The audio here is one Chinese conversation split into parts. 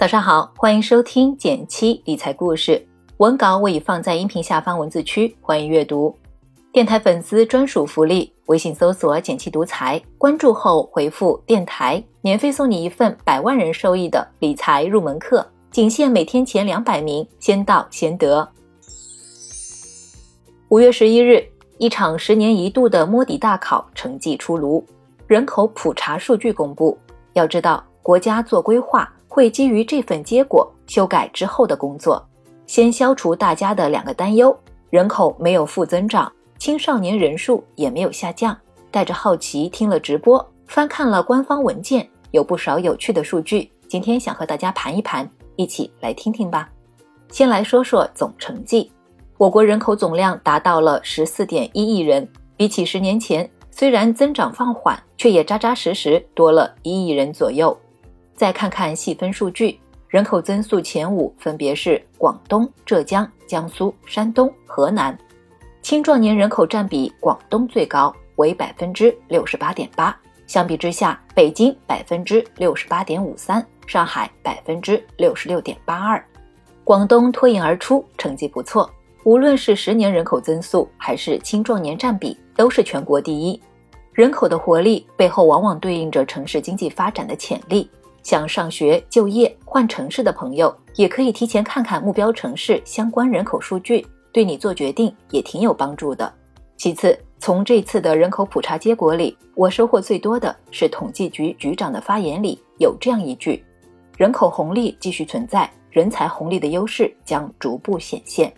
早上好，欢迎收听减七理财故事。文稿我已放在音频下方文字区，欢迎阅读。电台粉丝专属福利：微信搜索“减七独裁，关注后回复“电台”，免费送你一份百万人受益的理财入门课，仅限每天前两百名，先到先得。五月十一日，一场十年一度的摸底大考成绩出炉，人口普查数据公布。要知道，国家做规划。会基于这份结果修改之后的工作，先消除大家的两个担忧：人口没有负增长，青少年人数也没有下降。带着好奇听了直播，翻看了官方文件，有不少有趣的数据。今天想和大家盘一盘，一起来听听吧。先来说说总成绩，我国人口总量达到了十四点一亿人，比起十年前，虽然增长放缓，却也扎扎实实多了一亿人左右。再看看细分数据，人口增速前五分别是广东、浙江、江苏、山东、河南。青壮年人口占比，广东最高，为百分之六十八点八。相比之下，北京百分之六十八点五三，上海百分之六十六点八二。广东脱颖而出，成绩不错。无论是十年人口增速，还是青壮年占比，都是全国第一。人口的活力背后，往往对应着城市经济发展的潜力。想上学、就业、换城市的朋友，也可以提前看看目标城市相关人口数据，对你做决定也挺有帮助的。其次，从这次的人口普查结果里，我收获最多的是统计局局长的发言里有这样一句：“人口红利继续存在，人才红利的优势将逐步显现。”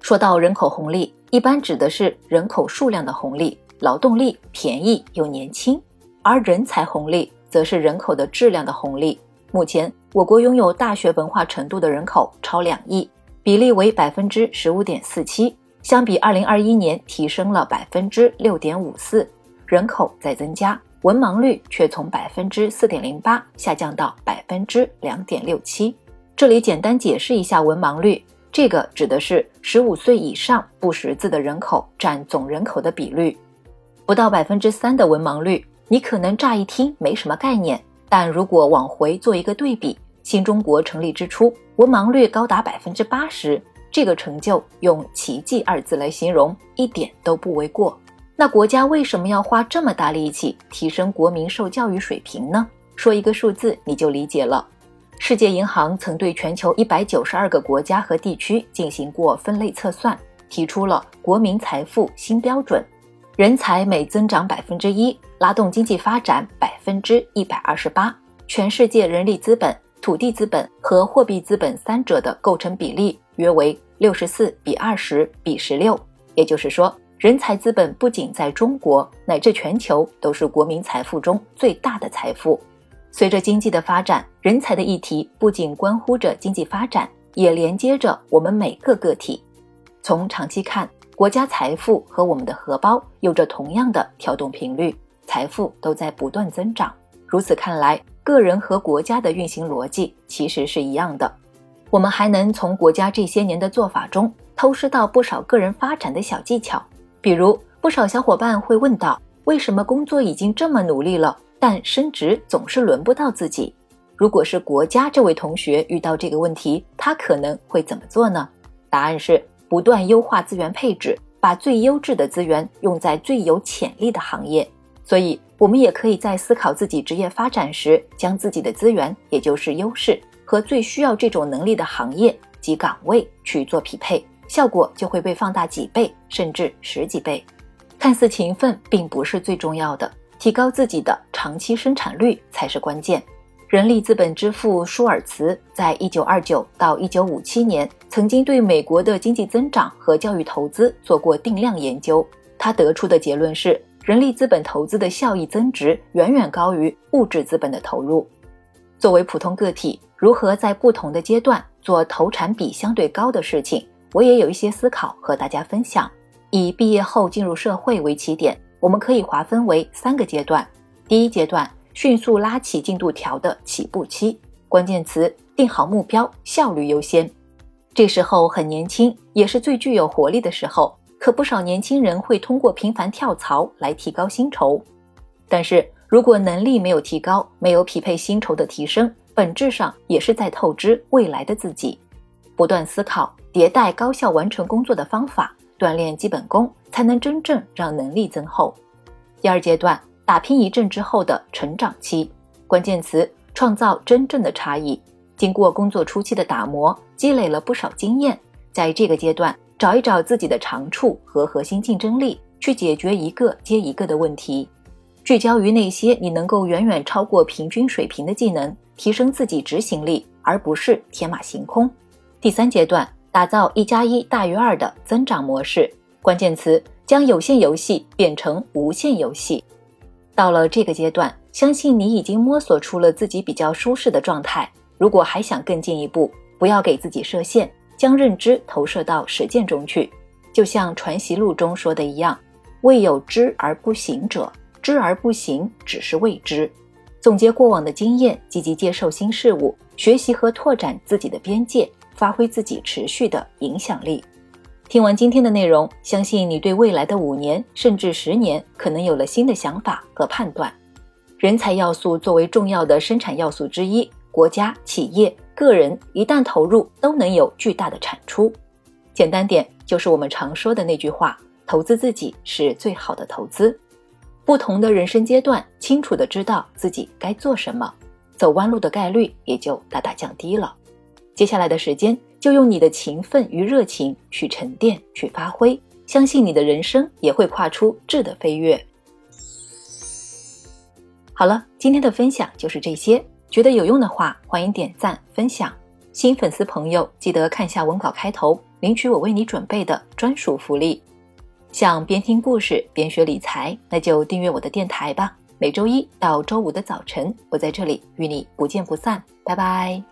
说到人口红利，一般指的是人口数量的红利，劳动力便宜又年轻；而人才红利。则是人口的质量的红利。目前，我国拥有大学文化程度的人口超两亿，比例为百分之十五点四七，相比二零二一年提升了百分之六点五四。人口在增加，文盲率却从百分之四点零八下降到百分之两点六七。这里简单解释一下文盲率，这个指的是十五岁以上不识字的人口占总人口的比率，不到百分之三的文盲率。你可能乍一听没什么概念，但如果往回做一个对比，新中国成立之初，文盲率高达百分之八十，这个成就用奇迹二字来形容一点都不为过。那国家为什么要花这么大力气提升国民受教育水平呢？说一个数字你就理解了。世界银行曾对全球一百九十二个国家和地区进行过分类测算，提出了国民财富新标准。人才每增长百分之一，拉动经济发展百分之一百二十八。全世界人力资本、土地资本和货币资本三者的构成比例约为六十四比二十比十六。也就是说，人才资本不仅在中国，乃至全球都是国民财富中最大的财富。随着经济的发展，人才的议题不仅关乎着经济发展，也连接着我们每个个体。从长期看，国家财富和我们的荷包有着同样的跳动频率，财富都在不断增长。如此看来，个人和国家的运行逻辑其实是一样的。我们还能从国家这些年的做法中偷师到不少个人发展的小技巧。比如，不少小伙伴会问到：为什么工作已经这么努力了，但升职总是轮不到自己？如果是国家这位同学遇到这个问题，他可能会怎么做呢？答案是。不断优化资源配置，把最优质的资源用在最有潜力的行业。所以，我们也可以在思考自己职业发展时，将自己的资源，也就是优势，和最需要这种能力的行业及岗位去做匹配，效果就会被放大几倍，甚至十几倍。看似勤奋并不是最重要的，提高自己的长期生产率才是关键。人力资本之父舒尔茨在一九二九到一九五七年曾经对美国的经济增长和教育投资做过定量研究。他得出的结论是，人力资本投资的效益增值远远高于物质资本的投入。作为普通个体，如何在不同的阶段做投产比相对高的事情，我也有一些思考和大家分享。以毕业后进入社会为起点，我们可以划分为三个阶段。第一阶段。迅速拉起进度条的起步期，关键词定好目标，效率优先。这时候很年轻，也是最具有活力的时候，可不少年轻人会通过频繁跳槽来提高薪酬。但是如果能力没有提高，没有匹配薪酬的提升，本质上也是在透支未来的自己。不断思考、迭代、高效完成工作的方法，锻炼基本功，才能真正让能力增厚。第二阶段，打拼一阵之后的成长期，关键词：创造真正的差异。经过工作初期的打磨，积累了不少经验，在这个阶段，找一找自己的长处和核心竞争力，去解决一个接一个的问题，聚焦于那些你能够远远超过平均水平的技能，提升自己执行力，而不是天马行空。第三阶段，打造一加一大于二的增长模式，关键词将有限游戏变成无限游戏。到了这个阶段，相信你已经摸索出了自己比较舒适的状态。如果还想更进一步，不要给自己设限，将认知投射到实践中去。就像《传习录》中说的一样：“未有知而不行者，知而不行，只是未知。”总结过往的经验，积极接受新事物，学习和拓展自己的边界。发挥自己持续的影响力。听完今天的内容，相信你对未来的五年甚至十年可能有了新的想法和判断。人才要素作为重要的生产要素之一，国家、企业、个人一旦投入，都能有巨大的产出。简单点，就是我们常说的那句话：投资自己是最好的投资。不同的人生阶段，清楚的知道自己该做什么，走弯路的概率也就大大降低了。接下来的时间，就用你的勤奋与热情去沉淀、去发挥，相信你的人生也会跨出质的飞跃。好了，今天的分享就是这些，觉得有用的话，欢迎点赞分享。新粉丝朋友记得看下文稿开头，领取我为你准备的专属福利。想边听故事边学理财，那就订阅我的电台吧。每周一到周五的早晨，我在这里与你不见不散。拜拜。